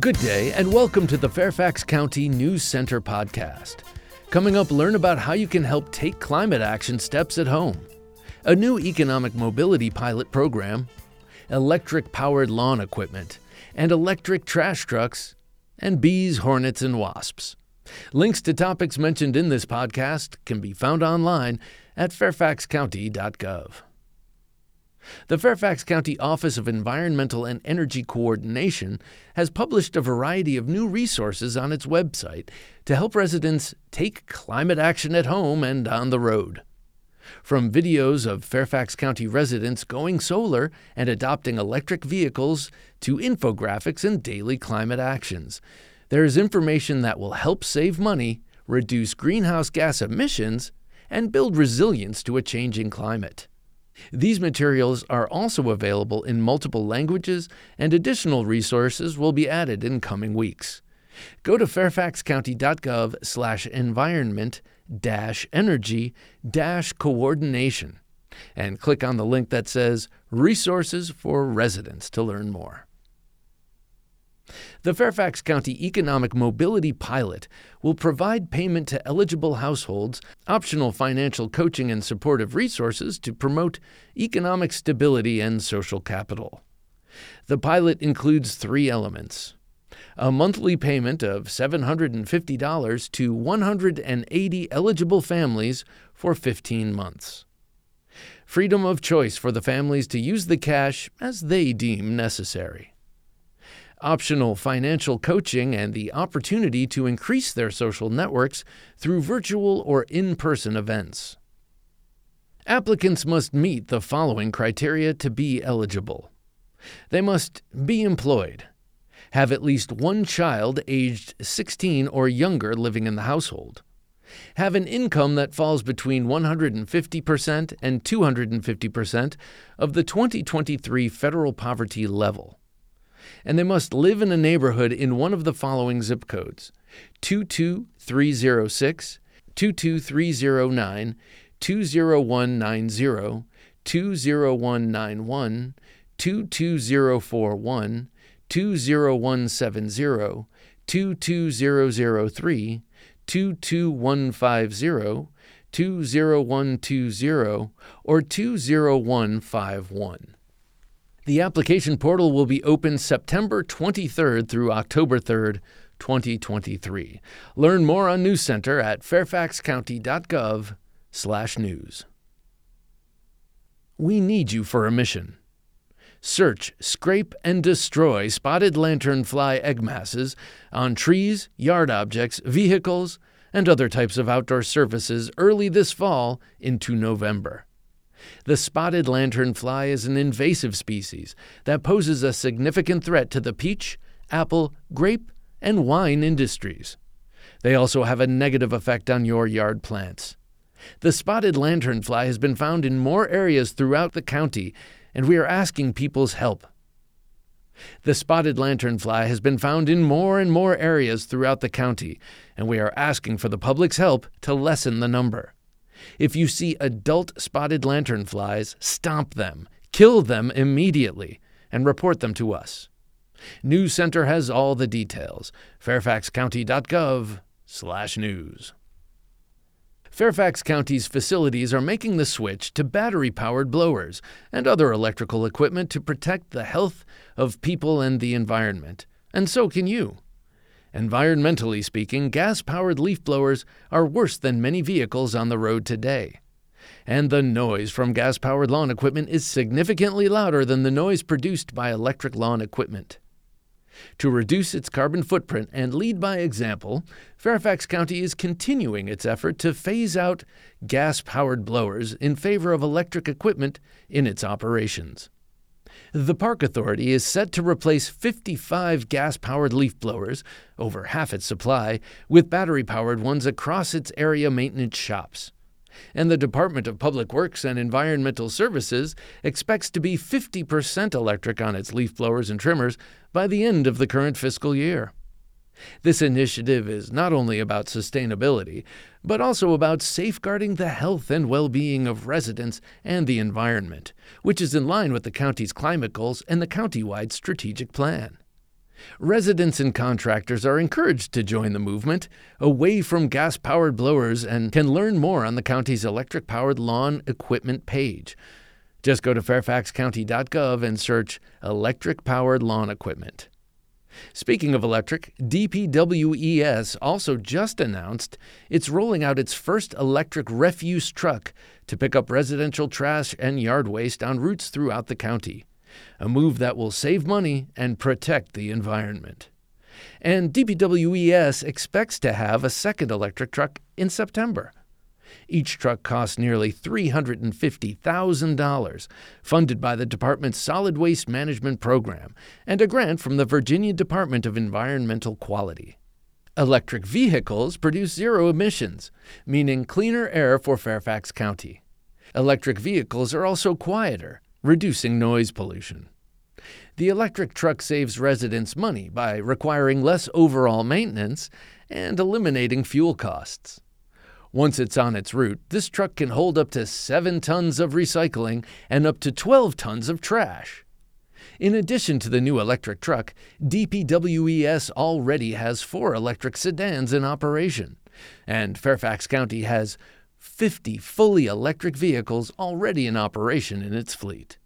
Good day, and welcome to the Fairfax County News Center podcast. Coming up, learn about how you can help take climate action steps at home, a new economic mobility pilot program, electric powered lawn equipment, and electric trash trucks, and bees, hornets, and wasps. Links to topics mentioned in this podcast can be found online at fairfaxcounty.gov. The Fairfax County Office of Environmental and Energy Coordination has published a variety of new resources on its website to help residents take climate action at home and on the road. From videos of Fairfax County residents going solar and adopting electric vehicles to infographics and daily climate actions, there is information that will help save money, reduce greenhouse gas emissions, and build resilience to a changing climate. These materials are also available in multiple languages, and additional resources will be added in coming weeks. Go to fairfaxcounty.gov slash environment dash energy dash coordination and click on the link that says Resources for Residents to learn more. The Fairfax County Economic Mobility Pilot will provide payment to eligible households, optional financial coaching and supportive resources to promote economic stability and social capital. The pilot includes three elements a monthly payment of $750 to 180 eligible families for 15 months. Freedom of choice for the families to use the cash as they deem necessary optional financial coaching, and the opportunity to increase their social networks through virtual or in person events. Applicants must meet the following criteria to be eligible they must be employed, have at least one child aged 16 or younger living in the household, have an income that falls between 150% and 250% of the 2023 federal poverty level and they must live in a neighborhood in one of the following zip codes 22306, 22309, 20190, 20191, 22041, 20170, 22003, 22150, 20120, or 20151. The application portal will be open September 23rd through October 3rd, 2023. Learn more on News Center at fairfaxcounty.gov/news. We need you for a mission. Search, scrape, and destroy spotted lanternfly egg masses on trees, yard objects, vehicles, and other types of outdoor surfaces early this fall into November. The spotted lanternfly is an invasive species that poses a significant threat to the peach, apple, grape, and wine industries. They also have a negative effect on your yard plants. The spotted lanternfly has been found in more areas throughout the county, and we are asking people's help. The spotted lanternfly has been found in more and more areas throughout the county, and we are asking for the public's help to lessen the number. If you see adult spotted lanternflies, stomp them, kill them immediately, and report them to us. News Center has all the details. fairfaxcounty.gov/news. Fairfax County's facilities are making the switch to battery powered blowers and other electrical equipment to protect the health of people and the environment, and so can you. Environmentally speaking, gas powered leaf blowers are worse than many vehicles on the road today. And the noise from gas powered lawn equipment is significantly louder than the noise produced by electric lawn equipment. To reduce its carbon footprint and lead by example, Fairfax County is continuing its effort to phase out gas powered blowers in favor of electric equipment in its operations. The Park Authority is set to replace 55 gas powered leaf blowers, over half its supply, with battery powered ones across its area maintenance shops. And the Department of Public Works and Environmental Services expects to be 50% electric on its leaf blowers and trimmers by the end of the current fiscal year. This initiative is not only about sustainability, but also about safeguarding the health and well being of residents and the environment, which is in line with the county's climate goals and the county-wide strategic plan. Residents and contractors are encouraged to join the movement away from gas powered blowers and can learn more on the county's electric powered lawn equipment page. Just go to fairfaxcounty.gov and search electric powered lawn equipment. Speaking of electric, DPWES also just announced it's rolling out its first electric refuse truck to pick up residential trash and yard waste on routes throughout the county a move that will save money and protect the environment. And DPWES expects to have a second electric truck in September. Each truck costs nearly $350,000, funded by the department's Solid Waste Management Program and a grant from the Virginia Department of Environmental Quality. Electric vehicles produce zero emissions, meaning cleaner air for Fairfax County. Electric vehicles are also quieter, reducing noise pollution. The electric truck saves residents money by requiring less overall maintenance and eliminating fuel costs. Once it's on its route, this truck can hold up to 7 tons of recycling and up to 12 tons of trash. In addition to the new electric truck, DPWES already has four electric sedans in operation, and Fairfax County has 50 fully electric vehicles already in operation in its fleet.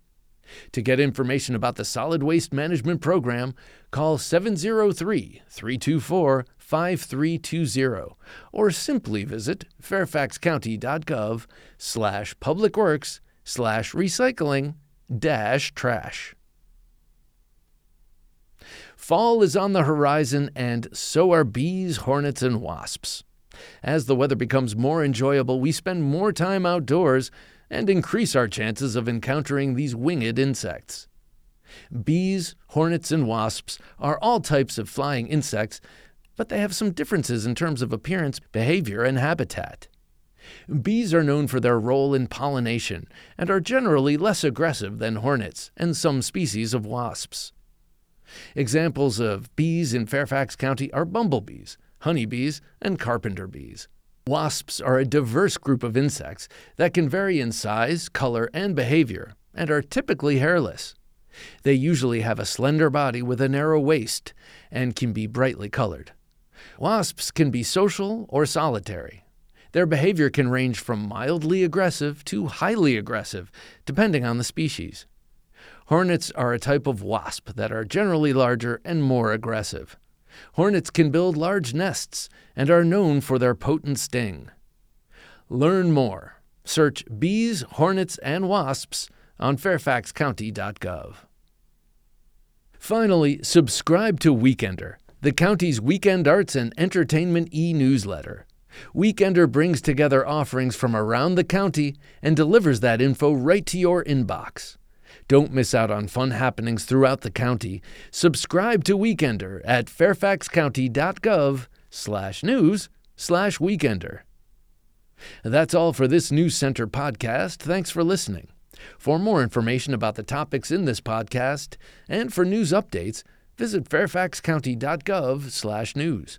To get information about the Solid Waste Management Program, call 703 324 5320 or simply visit fairfaxcounty.gov slash publicworks slash recycling dash trash. Fall is on the horizon, and so are bees, hornets, and wasps. As the weather becomes more enjoyable, we spend more time outdoors and increase our chances of encountering these winged insects. Bees, hornets, and wasps are all types of flying insects, but they have some differences in terms of appearance, behavior, and habitat. Bees are known for their role in pollination and are generally less aggressive than hornets and some species of wasps. Examples of bees in Fairfax County are bumblebees, honeybees, and carpenter bees. Wasps are a diverse group of insects that can vary in size, color, and behavior, and are typically hairless. They usually have a slender body with a narrow waist and can be brightly colored. Wasps can be social or solitary. Their behavior can range from mildly aggressive to highly aggressive, depending on the species. Hornets are a type of wasp that are generally larger and more aggressive. Hornets can build large nests and are known for their potent sting. Learn more. Search bees, hornets, and wasps on fairfaxcounty.gov. Finally, subscribe to Weekender, the county's weekend arts and entertainment e newsletter. Weekender brings together offerings from around the county and delivers that info right to your inbox. Don't miss out on fun happenings throughout the county. Subscribe to Weekender at fairfaxcounty.gov slash news slash weekender. That's all for this News Center podcast. Thanks for listening. For more information about the topics in this podcast and for news updates, visit fairfaxcounty.gov slash news.